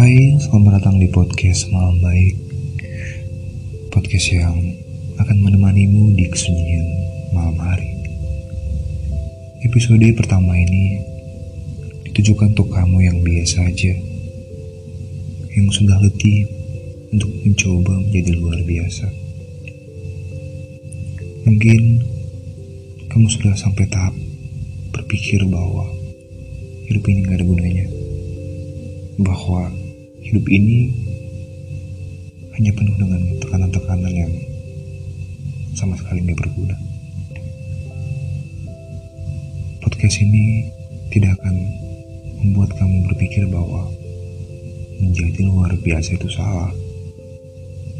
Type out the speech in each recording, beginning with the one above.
Hai, selamat datang di podcast Malam Baik. Podcast yang akan menemanimu di kesunyian malam hari. Episode pertama ini ditujukan untuk kamu yang biasa aja. Yang sudah letih untuk mencoba menjadi luar biasa. Mungkin kamu sudah sampai tahap berpikir bahwa hidup ini gak ada gunanya. Bahwa hidup ini hanya penuh dengan tekanan-tekanan yang sama sekali tidak berguna. Podcast ini tidak akan membuat kamu berpikir bahwa menjadi luar biasa itu salah,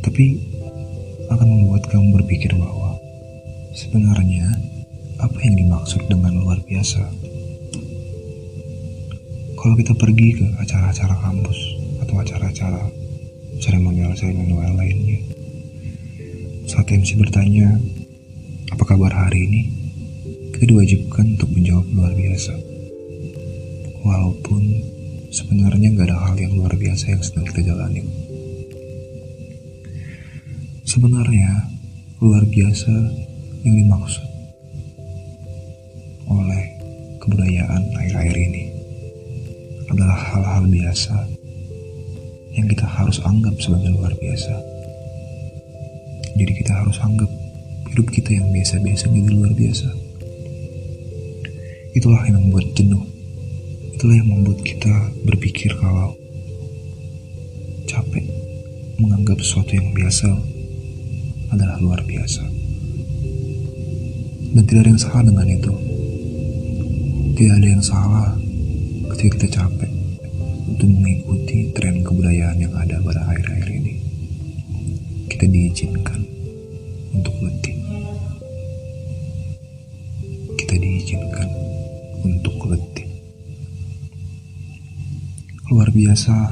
tapi akan membuat kamu berpikir bahwa sebenarnya apa yang dimaksud dengan luar biasa kalau kita pergi ke acara-acara kampus atau acara-acara seremonial-seremonial lainnya. Saat MC bertanya apa kabar hari ini? Kita diwajibkan untuk menjawab luar biasa. Walaupun sebenarnya nggak ada hal yang luar biasa yang sedang kita jalani sebenarnya luar biasa yang dimaksud oleh kebudayaan akhir-akhir ini adalah hal-hal biasa yang kita harus anggap sebagai luar biasa. Jadi kita harus anggap hidup kita yang biasa-biasa jadi luar biasa. Itulah yang membuat jenuh. Itulah yang membuat kita berpikir kalau capek menganggap sesuatu yang biasa adalah luar biasa. Dan tidak ada yang salah dengan itu. Tidak ada yang salah ketika kita capek untuk mengikuti tren kebudayaan yang ada pada akhir-akhir ini. Kita diizinkan untuk letih. Kita diizinkan untuk letih. Luar biasa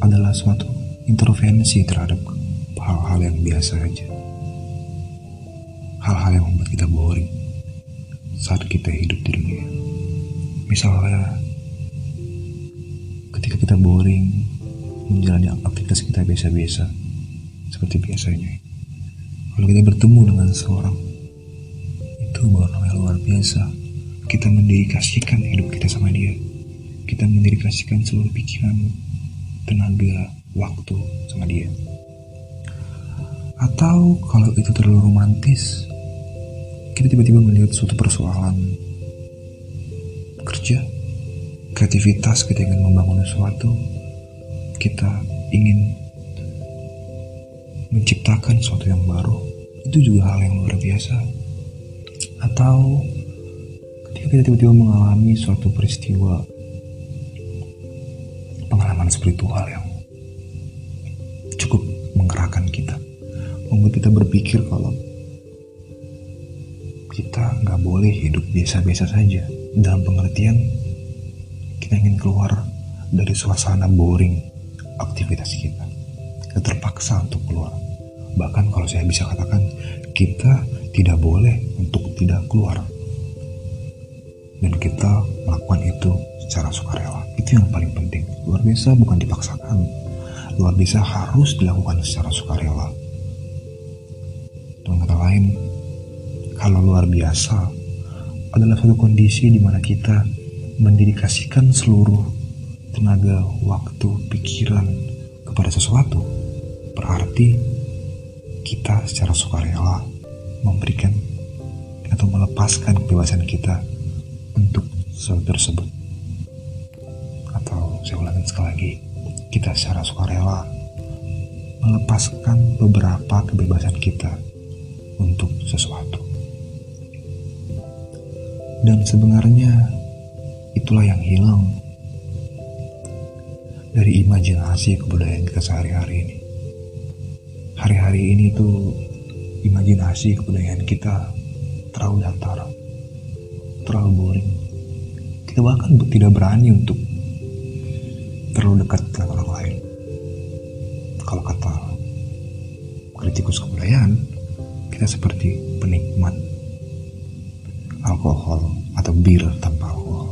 adalah suatu intervensi terhadap hal-hal yang biasa aja. Hal-hal yang membuat kita boring saat kita hidup di dunia. Misalnya, kita boring menjalani aktivitas kita biasa-biasa, seperti biasanya. Kalau kita bertemu dengan seorang, itu baru luar biasa. Kita mendedikasikan hidup kita sama dia. Kita mendedikasikan seluruh pikiran, tenaga, waktu sama dia. Atau kalau itu terlalu romantis, kita tiba-tiba melihat suatu persoalan kerja, kreativitas kita ingin membangun sesuatu, kita ingin menciptakan sesuatu yang baru, itu juga hal yang luar biasa. Atau ketika kita tiba-tiba mengalami suatu peristiwa pengalaman spiritual yang cukup menggerakkan kita, membuat kita berpikir kalau kita nggak boleh hidup biasa-biasa saja dalam pengertian kita ingin keluar dari suasana boring aktivitas kita. Kita terpaksa untuk keluar. Bahkan kalau saya bisa katakan kita tidak boleh untuk tidak keluar. Dan kita melakukan itu secara sukarela. Itu yang paling penting. Luar biasa bukan dipaksakan. Luar biasa harus dilakukan secara sukarela. Dengan kata lain kalau luar biasa adalah suatu kondisi di mana kita mendedikasikan seluruh tenaga, waktu, pikiran kepada sesuatu. Berarti kita secara sukarela memberikan atau melepaskan kebebasan kita untuk sesuatu tersebut. Atau saya ulangi sekali lagi, kita secara sukarela melepaskan beberapa kebebasan kita untuk sesuatu. Dan sebenarnya itulah yang hilang dari imajinasi kebudayaan kita sehari-hari ini. Hari-hari ini tuh imajinasi kebudayaan kita terlalu datar, terlalu boring. Kita bahkan tidak berani untuk terlalu dekat dengan orang lain. Kalau kata kritikus kebudayaan, kita seperti penikmat alkohol atau bir tanpa alkohol.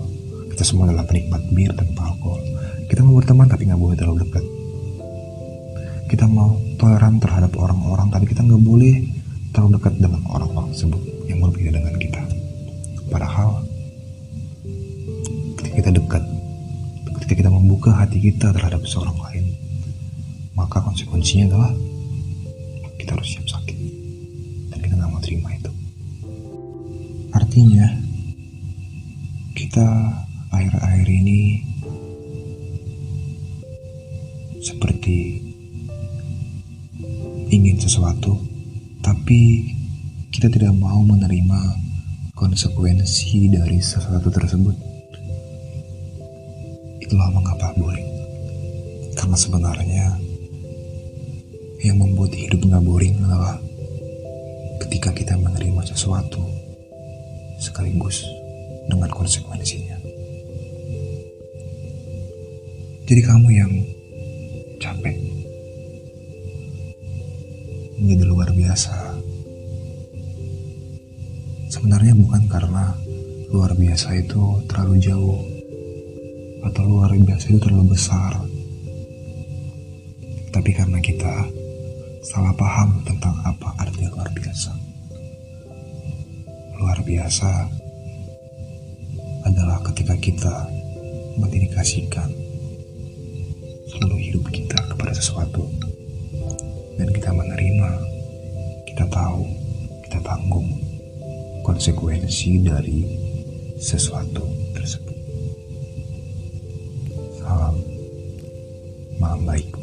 Kita semua adalah penikmat bir tanpa alkohol. Kita mau berteman tapi nggak boleh terlalu dekat. Kita mau toleran terhadap orang-orang tapi kita nggak boleh terlalu dekat dengan orang-orang tersebut yang berbeda dengan kita. Padahal ketika kita dekat, ketika kita membuka hati kita terhadap seorang lain, maka konsekuensinya adalah kita harus siap sakit dan kita nggak mau terima itu. Artinya ingin sesuatu, tapi kita tidak mau menerima konsekuensi dari sesuatu tersebut. Itulah mengapa boring. Karena sebenarnya yang membuat hidup nggak boring adalah ketika kita menerima sesuatu sekaligus dengan konsekuensinya. Jadi kamu yang capek menjadi luar biasa. Sebenarnya bukan karena luar biasa itu terlalu jauh atau luar biasa itu terlalu besar. Tapi karena kita salah paham tentang apa arti luar biasa. Luar biasa adalah ketika kita mendedikasikan seluruh hidup kita kepada sesuatu dan kita menerima, kita tahu, kita tanggung konsekuensi dari sesuatu tersebut. Salam malam baik.